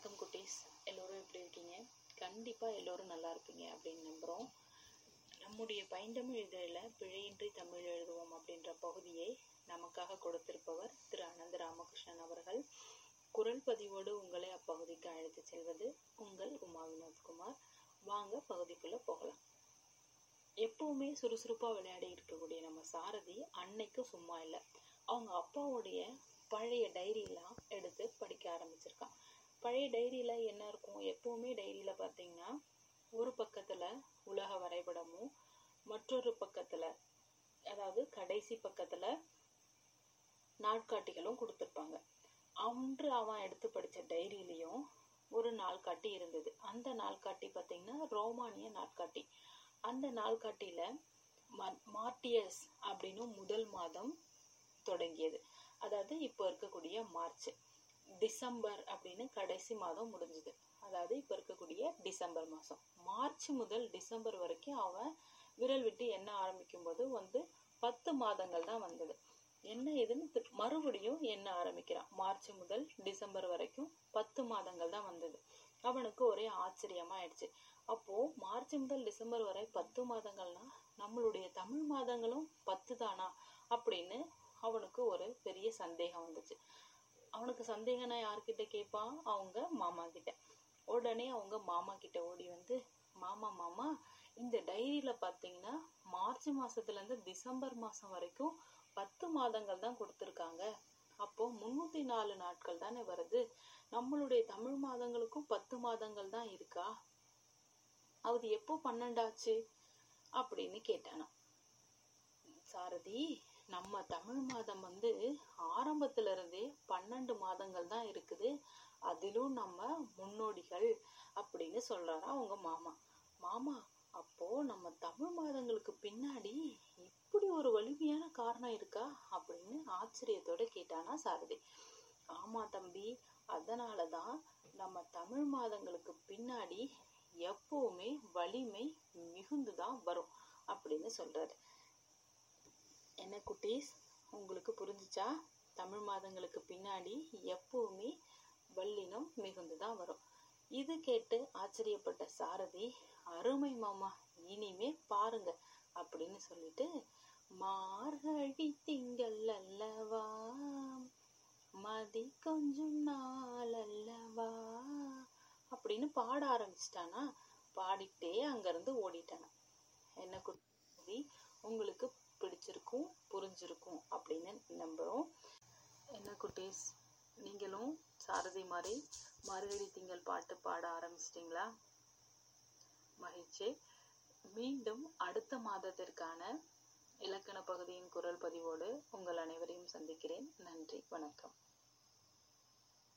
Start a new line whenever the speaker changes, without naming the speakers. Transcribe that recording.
வணக்கம் குட்டீஸ். எல்லோரும் எப்படி இருக்கீங்க? கண்டிப்பாக எல்லோரும் நல்லா இருப்பீங்க அப்படின்னு நம்புகிறோம் நம்முடைய பைந்தமிழ் இதழில் பிழையின்றி தமிழ் எழுதுவோம் அப்படின்ற பகுதியை நமக்காக கொடுத்திருப்பவர் திரு அனந்த ராமகிருஷ்ணன் அவர்கள். குரல் பதிவோடு உங்களை அப்பகுதிக்கு அழைத்துச் செல்வது உங்கள் உமா வினோத்குமார் வாங்க பகுதிக்குள்ளே போகலாம். எப்பவுமே சுறுசுறுப்பாக விளையாடி இருக்கக்கூடிய நம்ம சாரதி அன்னைக்கு சும்மா இல்லை. அவங்க அப்பாவுடைய பழைய டைரியெல்லாம் எடுத்து படிக்க ஆரம்பிச்சிருக்கான் பழைய டைரியில் என்ன இருக்கும்? எப்பவுமே டைரியில் பார்த்தீங்கன்னா ஒரு பக்கத்தில் உலக வரைபடமும் மற்றொரு பக்கத்தில் அதாவது கடைசி பக்கத்தில் நாட்காட்டிகளும் கொடுத்துருப்பாங்க. அன்று அவன் எடுத்து படித்த டைரியிலையும் ஒரு நாள்காட்டி இருந்தது. அந்த நாள்காட்டி பார்த்தீங்கன்னா ரோமானிய நாட்காட்டி. அந்த நாள்காட்டியில் மார்டியஸ் அப்படின்னு முதல் மாதம் தொடங்கியது. அதாவது இப்போ இருக்கக்கூடிய மார்ச். டிசம்பர் அப்படின்னு கடைசி மாதம் முடிஞ்சுது. அதாவது இப்போ இருக்கக்கூடிய டிசம்பர் மாதம். மார்ச் முதல் டிசம்பர் வரைக்கும் அவன் விரல் விட்டு எண்ண ஆரம்பிக்கும் போது வந்து பத்து மாதங்கள் தான் வந்தது. என்ன இதுன்னு மறுபடியும் எண்ண ஆரம்பிக்கிறான். மார்ச் முதல் டிசம்பர் வரைக்கும் பத்து மாதங்கள் தான் வந்தது. அவனுக்கு ஒரே ஆச்சரியமா ஆயிடுச்சு அப்போ மார்ச் முதல் டிசம்பர் வரை பத்து மாதங்கள்னா நம்மளுடைய தமிழ் மாதங்களும் பத்து தானா அப்படின்னு அவனுக்கு ஒரு பெரிய சந்தேகம் வந்துச்சு. அவனுக்கு சந்தேகம்னா யார்கிட்ட கேட்பான்? அவங்க மாமா கிட்ட. உடனே அவங்க மாமா கிட்ட ஓடி வந்து மாமா மாமா இந்த டைரியில பாத்தீங்கன்னா மார்ச் மாசத்துல இருந்து டிசம்பர் மாசம் வரைக்கும் பத்து மாதங்கள் தான் கொடுத்துருக்காங்க. அப்போ முன்னூத்தி நாலு நாட்கள் தானே வருது. நம்மளுடைய தமிழ் மாதங்களுக்கும் பத்து மாதங்கள் தான் இருக்கா? அது எப்போ பன்னெண்டாச்சு? அப்படின்னு கேட்டானா சாரதி நம்ம தமிழ் மாதம் வந்து ஆரம்பத்துல இருந்தே பன்னெண்டு மாதங்கள் தான் இருக்குது. அதிலும் நம்ம முன்னோடிகள் அப்படின்னு சொல்றாரா அவங்க மாமா. மாமா அப்போ நம்ம தமிழ் மாதங்களுக்கு பின்னாடி இப்படி ஒரு வலிமையான காரணம் இருக்கா அப்படின்னு ஆச்சரியத்தோட கேட்டானா சாரதி. ஆமா தம்பி அதனாலதான் நம்ம தமிழ் மாதங்களுக்கு பின்னாடி எப்பவுமே வலிமை மிகுந்துதான் வரும் அப்படின்னு சொல்றாரு. என்ன குட்டீஸ்? உங்களுக்கு புரிஞ்சிச்சா? தமிழ் மாதங்களுக்கு பின்னாடி எப்பவுமே வல்லினம் மிகுந்து தான் வரும். இது கேட்டு ஆச்சரியப்பட்ட சாரதி அருமை மாமா இனிமே பாருங்க அப்படின்னு சொல்லிட்டு மார்கழி திங்கள் அல்லவா? மதி கொஞ்சம் நாள் அல்லவா? அப்படின்னு பாட ஆரம்பிச்சிட்டானா? பாடிட்டே அங்கிருந்து ஓடிட்டானா. என்ன குட்டி உங்களுக்கு அமைஞ்சிருக்கும் அப்படின்னு நம்புகிறோம் என்ன குட்டீஸ்? நீங்களும் சாரதி மாதிரி மறுகடி திங்கள் பாட்டு பாட ஆரம்பிச்சிட்டிங்களா? மகிழ்ச்சி. மீண்டும் அடுத்த மாதத்திற்கான இலக்கண பகுதியின் குரல் பதிவோடு உங்கள் அனைவரையும் சந்திக்கிறேன். நன்றி. வணக்கம்.